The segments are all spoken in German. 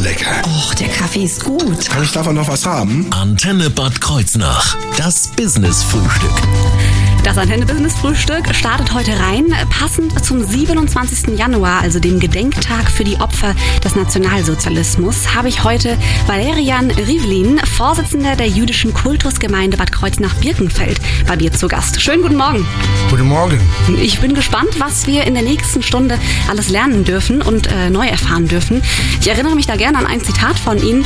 lecker. Och, der Kaffee ist gut. Kann ich davon noch was haben? Antenne Bad Kreuznach. Das Business-Frühstück. Das Antenne Business Frühstück startet heute rein, passend zum 27. Januar, also dem Gedenktag für die Opfer des Nationalsozialismus, habe ich heute Valerian Rivlin, Vorsitzender der jüdischen Kultusgemeinde Bad Kreuznach-Birkenfeld, bei mir zu Gast. Schönen guten Morgen. Guten Morgen. Ich bin gespannt, was wir in der nächsten Stunde alles lernen dürfen und äh, neu erfahren dürfen. Ich erinnere mich da gerne an ein Zitat von Ihnen.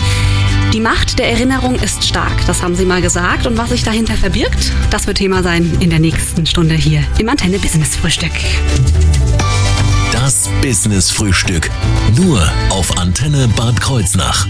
Die Macht der Erinnerung ist stark, das haben Sie mal gesagt. Und was sich dahinter verbirgt, das wird Thema sein in der nächsten Stunde hier im Antenne Business Frühstück. Das Business-Frühstück. Nur auf Antenne Bad Kreuznach.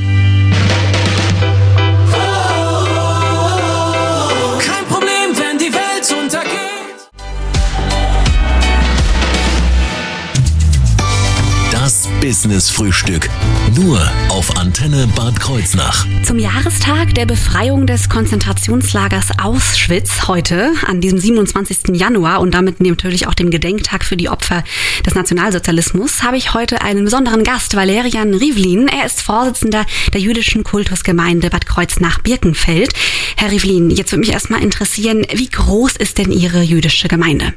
Das Business-Frühstück. Nur auf Antenne Bad Kreuznach. Zum Jahrestag der Befreiung des Konzentrationslagers Auschwitz heute, an diesem 27. Januar und damit natürlich auch dem Gedenktag für die Opfer des Nationalsozialismus, habe ich heute einen besonderen Gast, Valerian Rivlin. Er ist Vorsitzender der jüdischen Kultusgemeinde Bad Kreuznach-Birkenfeld. Herr Rivlin, jetzt würde mich erstmal interessieren, wie groß ist denn Ihre jüdische Gemeinde?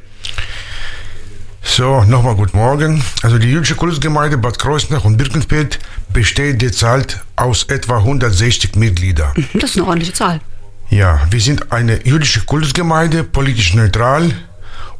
So, nochmal guten Morgen. Also die jüdische Kultusgemeinde Bad Kreuznach und Birkenfeld besteht derzeit aus etwa 160 Mitgliedern. Mhm, Das ist eine ordentliche Zahl. Ja, wir sind eine jüdische Kultusgemeinde, politisch neutral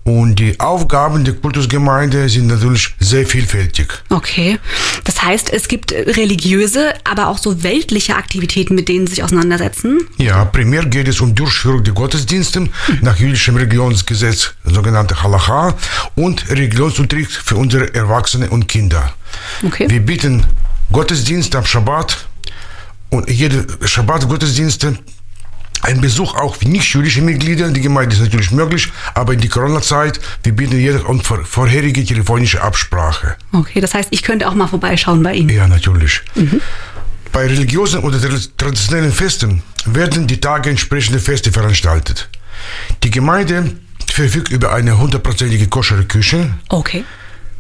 und die Aufgaben der Kultusgemeinde sind natürlich sehr vielfältig. Okay. Das heißt, es gibt religiöse, aber auch so weltliche Aktivitäten, mit denen Sie sich auseinandersetzen. Ja, primär geht es um Durchführung der Gottesdienste nach jüdischem Religionsgesetz, sogenannte Halacha, und Religionsunterricht für unsere Erwachsene und Kinder. Okay. Wir bieten Gottesdienst am Schabbat und jede Schabbat-Gottesdienste ein Besuch auch für nicht-jüdische Mitglieder. Die Gemeinde ist natürlich möglich, aber in die Corona-Zeit, wir bieten jede und vor, vorherige telefonische Absprache. Okay, das heißt, ich könnte auch mal vorbeischauen bei Ihnen. Ja, natürlich. Bei religiösen oder tra- traditionellen Festen werden die Tage entsprechende Feste veranstaltet. Die Gemeinde verfügt über eine hundertprozentige koschere Küche. Okay.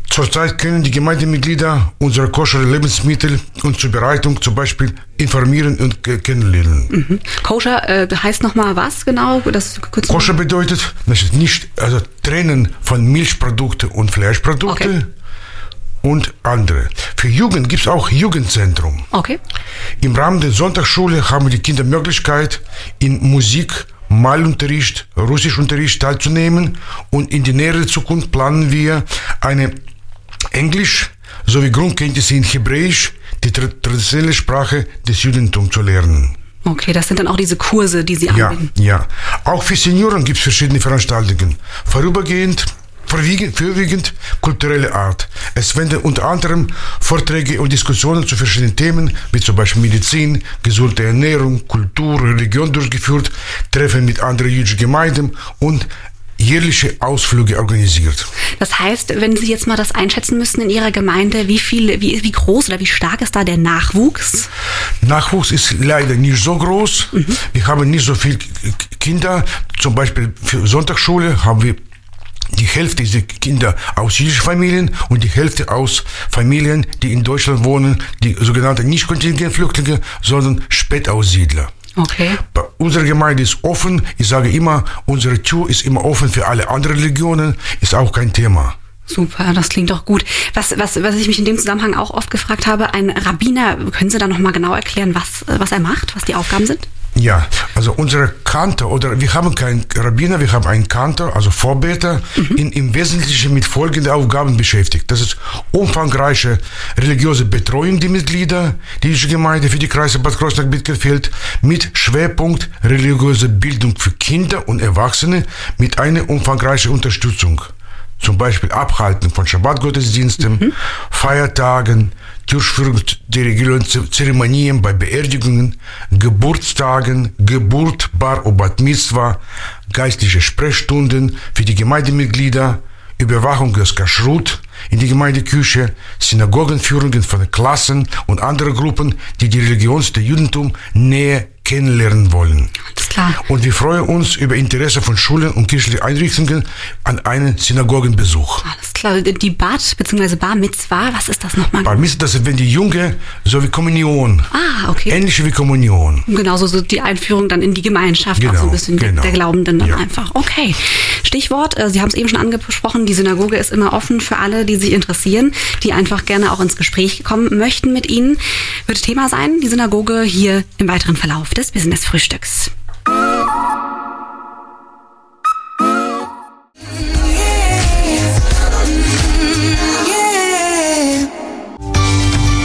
Zurzeit können die Gemeindemitglieder unsere koschere Lebensmittel und Zubereitung zum Beispiel informieren und ke- kennenlernen. Mhm. Koscher äh, heißt nochmal was genau? Das Koscher bedeutet das ist nicht also trennen von Milchprodukte und Fleischprodukte Okay. und andere. Für Jugend gibt es auch Jugendzentrum. Okay. Im Rahmen der Sonntagsschule haben die Kinder Möglichkeit, in Musik, Malunterricht, Russischunterricht teilzunehmen und in die nähere Zukunft planen wir eine Englisch sowie Grundkenntnisse in Hebräisch, die tra traditionelle Sprache des Judentums zu lernen. Okay, das sind dann auch diese Kurse, die Sie Ja, anbieten. ja. Auch für Senioren gibt es verschiedene Veranstaltungen. Vorübergehend, vorwiegend, vorwiegend kulturelle Art. Es werden unter anderem Vorträge und Diskussionen zu verschiedenen Themen, wie zum Beispiel Medizin, gesunde Ernährung, Kultur, Religion durchgeführt, Treffen mit anderen jüdischen Gemeinden und jährliche Ausflüge organisiert. Das heißt, wenn Sie jetzt mal das einschätzen müssten in Ihrer Gemeinde, wie viel, wie, wie groß oder wie stark ist da der Nachwuchs? Nachwuchs ist leider nicht so groß. Wir haben nicht so viele Kinder. Zum Beispiel für Sonntagsschule haben wir die Hälfte dieser Kinder aus jüdischen Familien und die Hälfte aus Familien, die in Deutschland wohnen, die sogenannten nicht Kontingentflüchtlinge, sondern Spätaussiedler. Okay. Unsere Gemeinde ist offen. Ich sage immer, unsere Tür ist immer offen für alle anderen Religionen. Ist auch kein Thema. Super, das klingt doch gut. Was, was, was ich mich in dem Zusammenhang auch oft gefragt habe, ein Rabbiner, können Sie da nochmal genau erklären, was, was er macht, was die Aufgaben sind? Ja, also unsere Kantor, oder wir haben keinen Rabbiner, wir haben einen Kantor, also Vorbeter, in, im Wesentlichen mit folgenden Aufgaben beschäftigt. Das ist umfangreiche religiöse Betreuung der Mitglieder, die jüdische Gemeinde für die Kreise Bad Kreuznach-Bitterfeld, mit Schwerpunkt religiöse Bildung für Kinder und Erwachsene, mit einer umfangreichen Unterstützung. Zum Beispiel Abhalten von Schabbatgottesdiensten, Feiertagen, Durchführung der regulären Zeremonien bei Beerdigungen, Geburtstagen, Geburt, Bar und Bat Mitzvah, geistliche Sprechstunden für die Gemeindemitglieder, Überwachung des Kashrut in die Gemeindeküche, Synagogenführungen von Klassen und andere Gruppen, die die Religion des Judentum näher kennenlernen wollen. Alles klar. Und wir freuen uns über Interesse von Schulen und kirchlichen Einrichtungen an einen Synagogenbesuch. Alles klar. Die Bad bzw. Bar Mitzvah, was ist das nochmal? Bar Mitzvah, das ist, wenn die Junge, so wie Kommunion. Ah, okay. Ähnlich wie Kommunion. Genauso so die Einführung dann in die Gemeinschaft, auch so Genau, ein bisschen der- genau. der Glaubenden dann Ja. einfach. Okay. Stichwort, äh, Sie haben es eben schon angesprochen, die Synagoge ist immer offen für alle, die sich interessieren, die einfach gerne auch ins Gespräch kommen möchten mit Ihnen. Wird Thema sein, die Synagoge hier im weiteren Verlauf des Business-Frühstücks.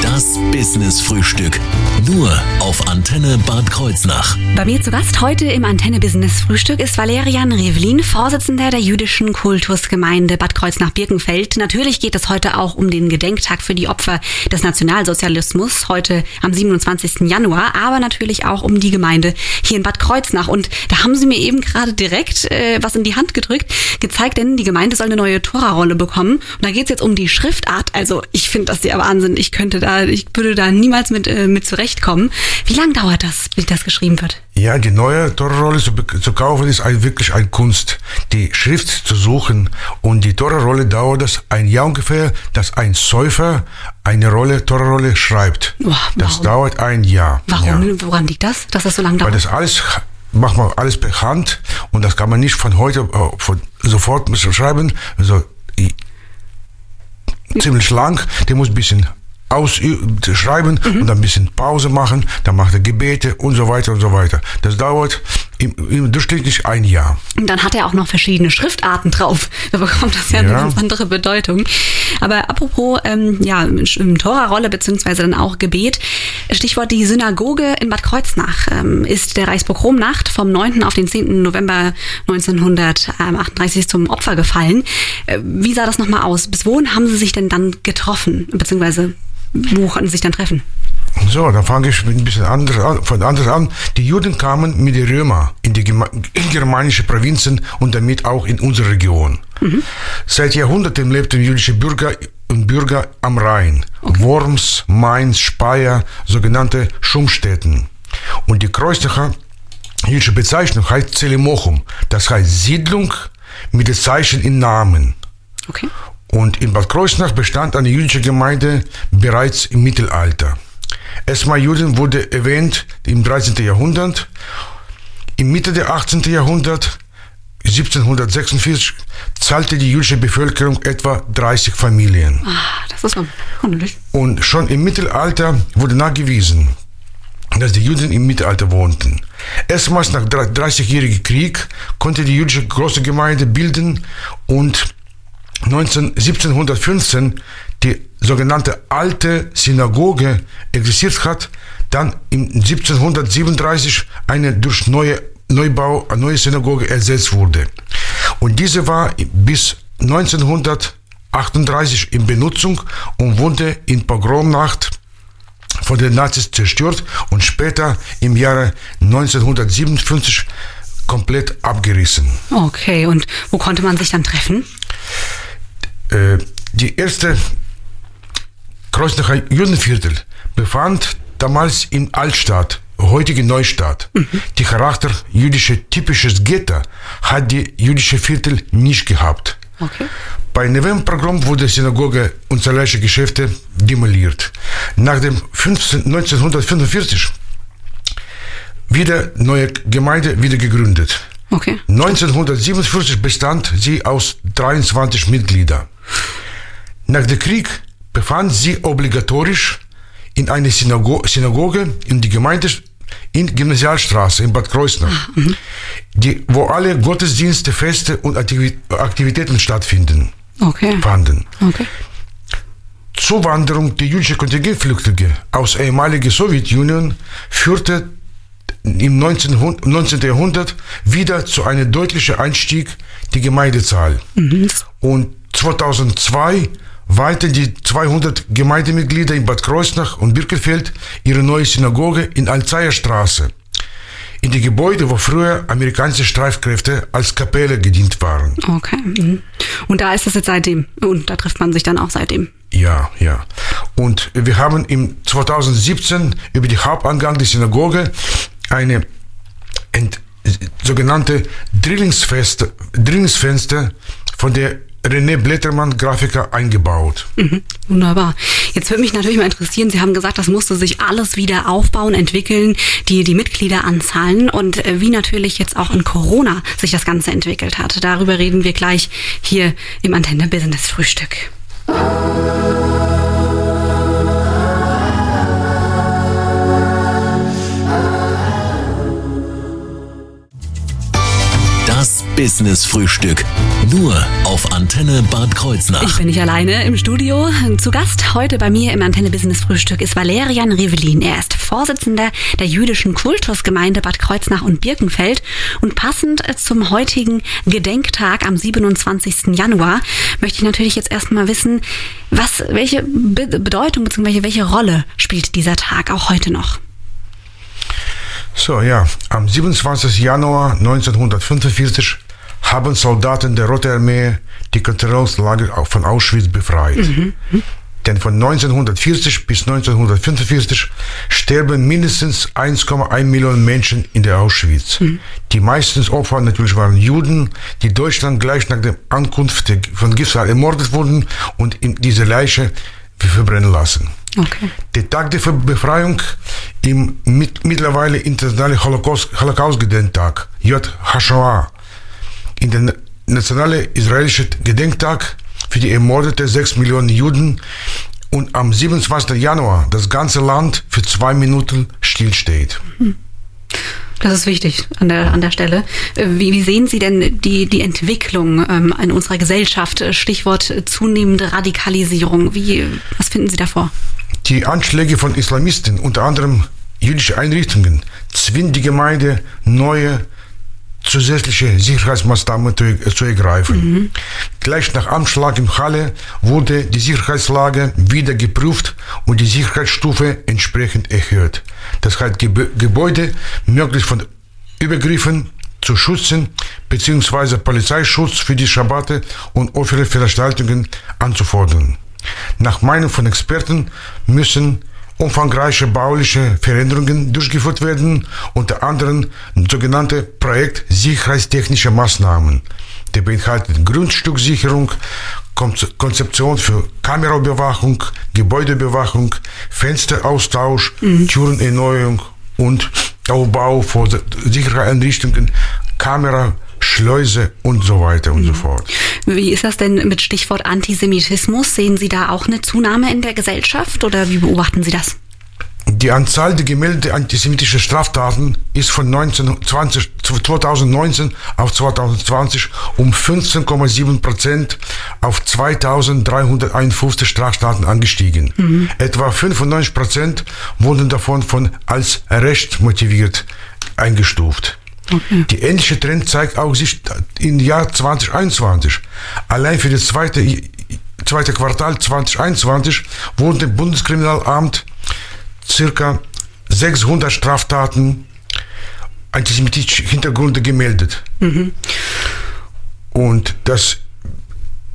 Das Business-Frühstück. Nur auf Antenne Bad Kreuznach. Bei mir zu Gast heute im Antenne Business Frühstück ist Valerian Rivlin, Vorsitzender der jüdischen Kultusgemeinde Bad Kreuznach-Birkenfeld. Natürlich geht es heute auch um den Gedenktag für die Opfer des Nationalsozialismus, heute am 27. Januar, aber natürlich auch um die Gemeinde hier in Bad Kreuznach. Und da haben Sie mir eben gerade direkt äh, was in die Hand gedrückt, gezeigt, denn die Gemeinde soll eine neue Tora-Rolle bekommen. Und da geht es jetzt um die Schriftart. Also ich finde das ja Wahnsinn. Ich könnte da, ich würde da niemals mit, äh, mit zurechtkommen. Wie lange dauert das, bis das geschrieben wird? Ja, die neue Torahrolle zu, zu kaufen ist ein, wirklich eine Kunst, die Schrift zu suchen. Und die Torahrolle dauert das ein Jahr ungefähr, dass ein Säufer eine Rolle, Torahrolle schreibt. Boah, das warum? dauert ein Jahr. Warum? Ja. Woran liegt das, dass das so lange Weil dauert? das alles macht man alles per Hand und das kann man nicht von heute äh, von sofort schreiben. Also ziemlich lang, der muss ein bisschen ausschreiben Mhm. und dann ein bisschen Pause machen, dann macht er Gebete und so weiter und so weiter. Das dauert im, im durchschnittlich ein Jahr. Und dann hat er auch noch verschiedene Schriftarten drauf. Da bekommt das ja, eine Ja. ganz andere Bedeutung. Aber apropos ähm, ja, Tora-Rolle beziehungsweise dann auch Gebet. Stichwort die Synagoge in Bad Kreuznach ähm, ist der Reichspogromnacht vom 9. auf den 10. November 1938 zum Opfer gefallen. Äh, wie sah das nochmal aus? Bis wohin haben Sie sich denn dann getroffen? Beziehungsweise wo konnten Sie sich dann treffen? So, dann fange ich mit ein bisschen anders an, von anders an. Die Juden kamen mit den Römern in die in germanische Provinzen und damit auch in unsere Region. Seit Jahrhunderten lebten jüdische Bürger und Bürger am Rhein. Worms, Mainz, Speyer, sogenannte Schumstätten. Und die Kreuznacher jüdische Bezeichnung heißt Zelimochum. Das heißt Siedlung mit dem Zeichen in Namen. Okay. Und in Bad Kreuznach bestand eine jüdische Gemeinde bereits im Mittelalter. Erstmal Juden wurde erwähnt im 13. Jahrhundert. Im Mitte des 18. Jahrhunderts, 1746, zahlte die jüdische Bevölkerung etwa 30 Familien. Ah, das ist wunderlich. Und schon im Mittelalter wurde nachgewiesen, dass die Juden im Mittelalter wohnten. Erstmals nach der 30-jährigen Krieg konnte die jüdische große Gemeinde bilden und 19, 1715 die sogenannte alte Synagoge existiert hat, dann im 1737 eine durch neue Neubau, eine neue Synagoge ersetzt wurde. Und diese war bis 1938 in Benutzung und wurde in Pogromnacht von den Nazis zerstört und später im Jahre 1957 komplett abgerissen. Okay, und wo konnte man sich dann treffen? Äh, die erste Kreuznacher Judenviertel befand damals in Altstadt, heutige Neustadt. Die Charakter jüdische typisches Ghetto hat die jüdische Viertel nicht gehabt. Okay. Bei Novemberprogramm wurde Synagoge und zahlreiche Geschäfte demoliert. Nach dem 15, 1945 wieder neue Gemeinde wieder gegründet. Okay. 1947 bestand sie aus 23 Mitgliedern. Nach dem Krieg befand sie obligatorisch in einer Synago Synagoge in die Gemeinde in Gymnasialstraße in Bad Kreuznach, die, wo alle Gottesdienste, Feste und Aktivi- Aktivitäten stattfinden, Okay. fanden. Okay. Zuwanderung der jüdischen Kontingentflüchtlinge aus ehemaliger Sowjetunion führte im 19. Hund- 19. Jahrhundert wieder zu einem deutlichen Einstieg der Gemeindezahl. Und 2002 weihten die 200 Gemeindemitglieder in Bad Kreuznach und Birkenfeld ihre neue Synagoge in Alzeierstraße. In die Gebäude, wo früher amerikanische Streitkräfte als Kapelle gedient waren. Okay. mhm. Und da ist es jetzt seitdem. Und da trifft man sich dann auch seitdem. Ja, ja. Und wir haben im 2017 über die Hauptangang der Synagoge eine Ent sogenannte Drillingsfenster, Drillingsfenster von der René Blättermann Grafiker eingebaut. Mhm, wunderbar. Jetzt würde mich natürlich mal interessieren, Sie haben gesagt, das musste sich alles wieder aufbauen, entwickeln, die, die Mitgliederanzahlen und äh, wie natürlich jetzt auch in Corona sich das Ganze entwickelt hat. Darüber reden wir gleich hier im Antenne Business Frühstück. Business Frühstück. Nur auf Antenne Bad Kreuznach. Ich bin nicht alleine im Studio. Zu Gast heute bei mir im Antenne Business Frühstück ist Valerian Rivelin. Er ist Vorsitzender der jüdischen Kultusgemeinde Bad Kreuznach und Birkenfeld. Und passend zum heutigen Gedenktag am 27. Januar möchte ich natürlich jetzt erstmal wissen, was, welche Bedeutung bzw. welche Rolle spielt dieser Tag auch heute noch? So, ja, am 27. Januar 1945 haben Soldaten der Rote Armee die Konzentrationslager von Auschwitz befreit. Mhm. Denn von 1940 bis 1945 sterben mindestens 1,1 Millionen Menschen in der Auschwitz. Mhm. Die meisten Opfer natürlich waren Juden, die Deutschland gleich nach der Ankunft von Gifsal ermordet wurden und diese Leiche verbrennen lassen. Okay. Der Tag der Befreiung im mit, mittlerweile internationalen Holocaust, Holocaust-Gedenktag, Yad HaShoah, in den nationale israelische Gedenktag für die ermordeten 6 Millionen Juden und am 27. Januar das ganze Land für zwei Minuten stillsteht. Das ist wichtig an der, an der Stelle. Wie, wie sehen Sie denn die, die Entwicklung ähm, in unserer Gesellschaft? Stichwort zunehmende Radikalisierung. Wie, was finden Sie davor? Die Anschläge von Islamisten, unter anderem jüdische Einrichtungen, zwingen die Gemeinde, neue zusätzliche Sicherheitsmaßnahmen zu ergreifen. Mhm. Gleich nach Anschlag in Halle wurde die Sicherheitslage wieder geprüft und die Sicherheitsstufe entsprechend erhöht. Das heißt, Gebäude möglichst von Übergriffen zu schützen bzw. Polizeischutz für die Schabbate und offene Veranstaltungen anzufordern. Nach Meinung von Experten müssen umfangreiche bauliche Veränderungen durchgeführt werden, unter anderem sogenannte Projekt sicherheitstechnische Maßnahmen. Der beinhaltet Grundstücksicherung, Konzeption für Kameraüberwachung, Gebäudeüberwachung, Fensteraustausch, mhm. Türenerneuerung und Aufbau von Sicherheitseinrichtungen, Kamera, Schleuse und so weiter und mhm. so fort. Wie ist das denn mit Stichwort Antisemitismus? Sehen Sie da auch eine Zunahme in der Gesellschaft oder wie beobachten Sie das? Die Anzahl der gemeldeten antisemitischen Straftaten ist von 1920, 2019 auf 2020 um 15,7 Prozent auf 2351 Straftaten angestiegen. Mhm. Etwa 95 Prozent wurden davon von als recht motiviert eingestuft. Okay. Die ähnliche Trend zeigt auch sich im Jahr 2021. Allein für das zweite, zweite Quartal 2021 wurden dem Bundeskriminalamt circa 600 Straftaten antisemitische Hintergründe gemeldet. Mhm. Und das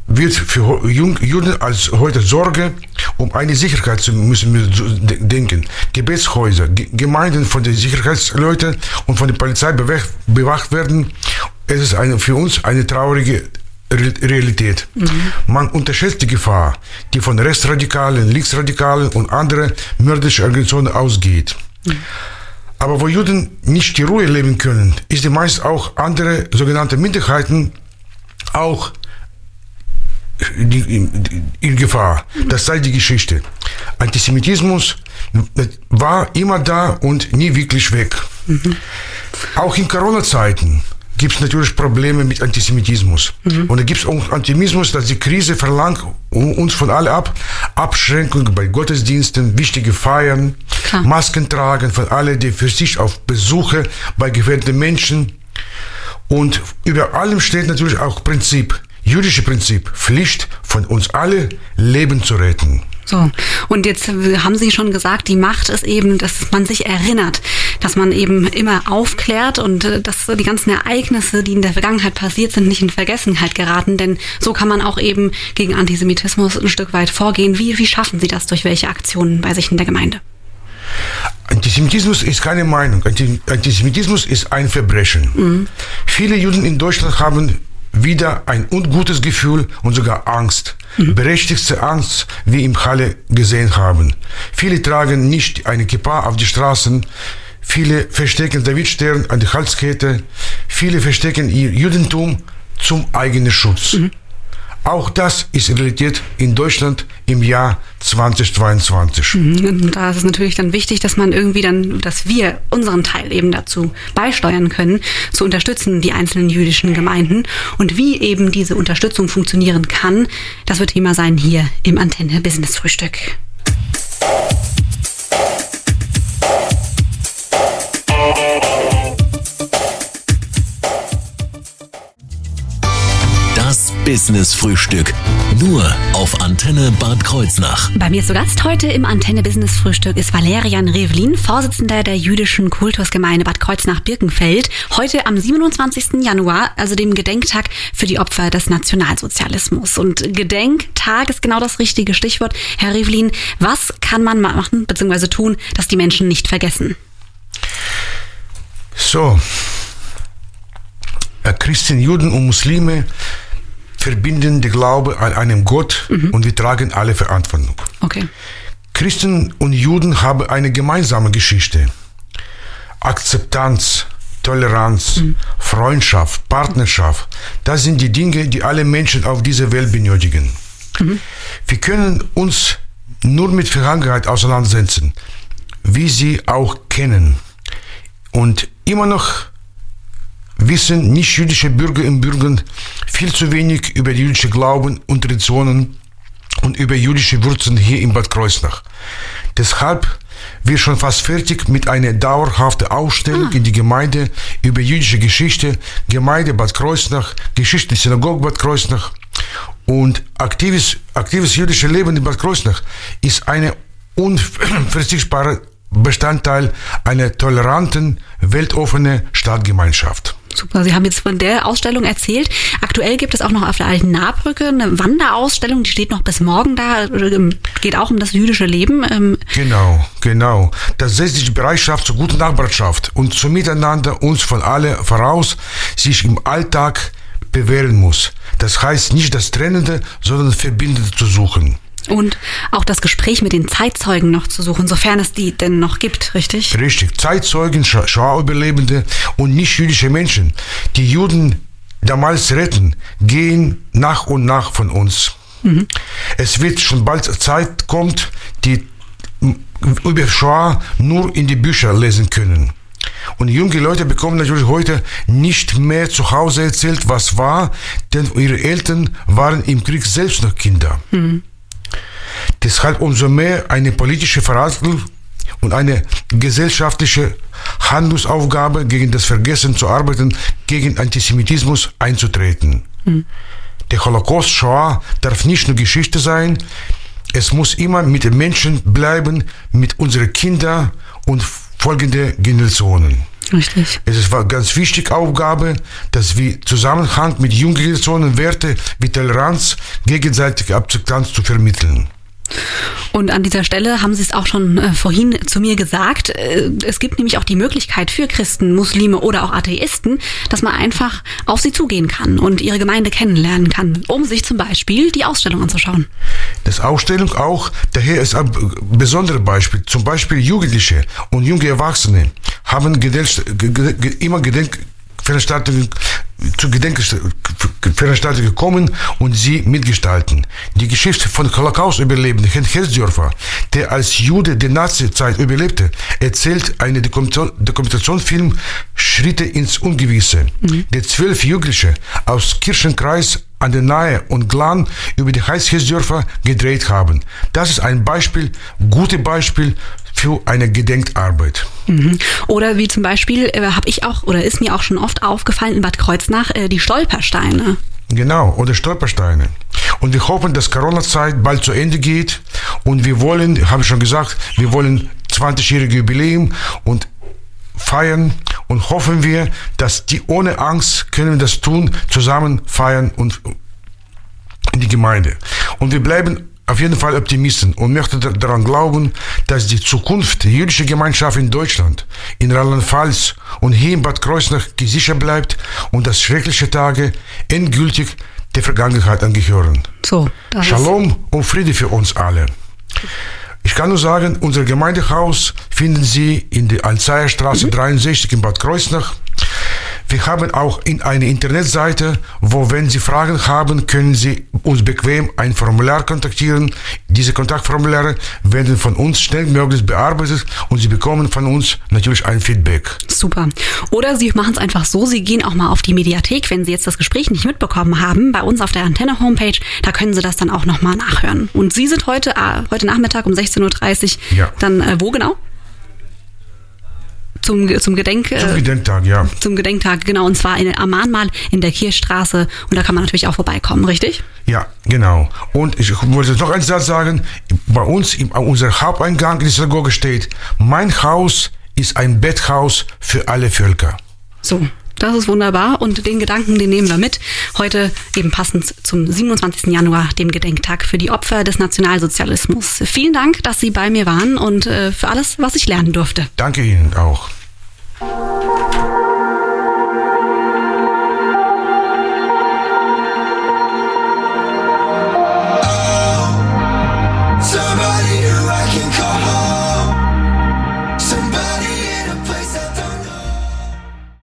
wird für Juden als heute Sorge um eine Sicherheit zu müssen wir denken. Gebetshäuser, Gemeinden von den Sicherheitsleuten und von der Polizei bewacht werden. Es ist eine, für uns eine traurige Realität. Mhm. Man unterschätzt die Gefahr, die von Rechtsradikalen, Linksradikalen und anderen mörderischen Organisationen ausgeht. Mhm. Aber wo Juden nicht die Ruhe leben können, ist die meist auch andere sogenannte Minderheiten auch in Gefahr. Das sei die Geschichte. Antisemitismus war immer da und nie wirklich weg. Mhm. Auch in Corona-Zeiten gibt es natürlich Probleme mit Antisemitismus. Mhm. Und da gibt es auch Antisemitismus, dass die Krise verlangt uns von alle ab. Abschränkungen bei Gottesdiensten, wichtige Feiern, Klar. Masken tragen von alle, die für sich auf Besuche bei gefährdeten Menschen. Und über allem steht natürlich auch Prinzip jüdische Prinzip, Pflicht von uns alle, Leben zu retten. So, und jetzt haben Sie schon gesagt, die Macht ist eben, dass man sich erinnert, dass man eben immer aufklärt und äh, dass die ganzen Ereignisse, die in der Vergangenheit passiert sind, nicht in Vergessenheit geraten. Denn so kann man auch eben gegen Antisemitismus ein Stück weit vorgehen. Wie, wie schaffen Sie das? Durch welche Aktionen bei sich in der Gemeinde? Antisemitismus ist keine Meinung. Anti- Antisemitismus ist ein Verbrechen. Viele Juden in Deutschland haben wieder ein ungutes Gefühl und sogar Angst. Berechtigte Angst, wie im Halle gesehen haben. Viele tragen nicht eine Kippa auf die Straßen. Viele verstecken Davidstern an die Halskette. Viele verstecken ihr Judentum zum eigenen Schutz. Auch das ist Realität in Deutschland im Jahr 2022. Und da ist es natürlich dann wichtig, dass man irgendwie dann, dass wir unseren Teil eben dazu beisteuern können, zu unterstützen die einzelnen jüdischen Gemeinden. Und wie eben diese Unterstützung funktionieren kann, das wird Thema sein hier im Antenne Business Frühstück. Business Frühstück. Nur auf Antenne Bad Kreuznach. Bei mir zu Gast heute im Antenne Business Frühstück ist Valerian Revlin, Vorsitzender der jüdischen Kultusgemeinde Bad Kreuznach-Birkenfeld. Heute am 27. Januar, also dem Gedenktag für die Opfer des Nationalsozialismus. Und Gedenktag ist genau das richtige Stichwort. Herr Revlin, was kann man machen bzw. tun, dass die Menschen nicht vergessen? So, äh, Christen, Juden und Muslime verbinden den Glaube an einen Gott und wir tragen alle Verantwortung. Okay. Christen und Juden haben eine gemeinsame Geschichte. Akzeptanz, Toleranz, Freundschaft, Partnerschaft, das sind die Dinge, die alle Menschen auf dieser Welt benötigen. Wir können uns nur mit Vergangenheit auseinandersetzen, wie sie auch kennen. Und immer noch wissen nicht-jüdische Bürger und Bürger viel zu wenig über jüdische Glauben und Traditionen und über jüdische Wurzeln hier in Bad Kreuznach. Deshalb wir schon fast fertig mit einer dauerhaften Ausstellung in die Gemeinde über jüdische Geschichte, Gemeinde Bad Kreuznach, Geschichte der Synagoge Bad Kreuznach und aktives, aktives jüdische Leben in Bad Kreuznach ist eine unverzichtbare Bestandteil einer toleranten, weltoffenen Stadtgemeinschaft. Super, Sie haben jetzt von der Ausstellung erzählt. Aktuell gibt es auch noch auf der alten Nahbrücke eine Wanderausstellung, die steht noch bis morgen da. Ähm, Geht auch um das jüdische Leben. Ähm, Genau, genau. Das setzt die Bereitschaft zur guten Nachbarschaft und zum Miteinander uns von alle voraus sich im Alltag bewähren muss. Das heißt nicht das Trennende, sondern Verbindende zu suchen. Und auch das Gespräch mit den Zeitzeugen noch zu suchen, sofern es die denn noch gibt, richtig? Richtig. Zeitzeugen, Shoah-Überlebende und nicht-jüdische Menschen, die Juden damals retten, gehen nach und nach von uns. Es wird schon bald Zeit kommt, die über Shoah nur in die Bücher lesen können. Und junge Leute bekommen natürlich heute nicht mehr zu Hause erzählt, was war, denn ihre Eltern waren im Krieg selbst noch Kinder. Deshalb umso mehr eine politische Verantwortung und eine gesellschaftliche Handlungsaufgabe gegen das Vergessen zu arbeiten, gegen Antisemitismus einzutreten. Der Holocaust Shoah darf nicht nur Geschichte sein, es muss immer mit den Menschen bleiben, mit unseren Kindern und folgenden Generationen. Richtig. Es ist eine ganz wichtige Aufgabe, dass wir Zusammenhang mit jungen Generationen Werte wie Toleranz, gegenseitige Akzeptanz zu vermitteln. Und an dieser Stelle haben Sie es auch schon äh, vorhin zu mir gesagt. Äh, es gibt nämlich auch die Möglichkeit für Christen, Muslime oder auch Atheisten, dass man einfach auf sie zugehen kann und ihre Gemeinde kennenlernen kann, um sich zum Beispiel die Ausstellung anzuschauen. Das Ausstellung auch, daher ist ein besonderes Beispiel. Zum Beispiel Jugendliche und junge Erwachsene haben Gedenk, ge- ge- immer Gedenkveranstaltungen zu Gedenkveranstaltungen gekommen und sie mitgestalten. Die Geschichte von Holocaust-Überlebenden Herrn Hersdörfer, der als Jude die Nazi-Zeit überlebte, erzählt eine Dokumentation, Dokumentationsfilm Schritte ins Ungewisse, der zwölf Jugendliche aus Kirchenkreis an der Nahe und Glan über die Heißhesdörfer gedreht haben. Das ist ein Beispiel, gutes Beispiel für eine Gedenkarbeit. Mhm. Oder wie zum Beispiel äh, habe ich auch oder ist mir auch schon oft aufgefallen in Bad Kreuznach äh, die Stolpersteine. Genau, oder Stolpersteine. Und wir hoffen, dass Corona-Zeit bald zu Ende geht. Und wir wollen, habe ich schon gesagt, wir wollen 20-jährige Jubiläum und feiern und hoffen wir, dass die ohne Angst können wir das tun, zusammen feiern und in die Gemeinde. Und wir bleiben auf jeden Fall Optimisten und möchte daran glauben, dass die Zukunft der jüdischen Gemeinschaft in Deutschland, in Rheinland-Pfalz und hier in Bad Kreuznach gesichert bleibt und dass schreckliche Tage endgültig der Vergangenheit angehören. So, Shalom und Friede für uns alle. Ich kann nur sagen, unser Gemeindehaus finden Sie in der Alzeierstraße mhm. 63 in Bad Kreuznach. Wir haben auch in eine Internetseite, wo, wenn Sie Fragen haben, können Sie uns bequem ein Formular kontaktieren. Diese Kontaktformulare werden von uns schnellmöglich bearbeitet und Sie bekommen von uns natürlich ein Feedback. Super. Oder Sie machen es einfach so, Sie gehen auch mal auf die Mediathek, wenn Sie jetzt das Gespräch nicht mitbekommen haben, bei uns auf der Antenne-Homepage, da können Sie das dann auch nochmal nachhören. Und Sie sind heute, äh, heute Nachmittag um 16.30 Uhr ja. dann äh, wo genau? Zum, zum Gedenk. Zum Gedenktag, ja. Zum Gedenktag, genau. Und zwar in, am Mahnmal in der Kirchstraße. Und da kann man natürlich auch vorbeikommen, richtig? Ja, genau. Und ich wollte noch einen Satz sagen. Bei uns, in unser Haupteingang in die Synagoge steht, mein Haus ist ein Betthaus für alle Völker. So, das ist wunderbar und den Gedanken, den nehmen wir mit. Heute eben passend zum 27. Januar, dem Gedenktag für die Opfer des Nationalsozialismus. Vielen Dank, dass Sie bei mir waren und äh, für alles, was ich lernen durfte. Danke Ihnen auch. Música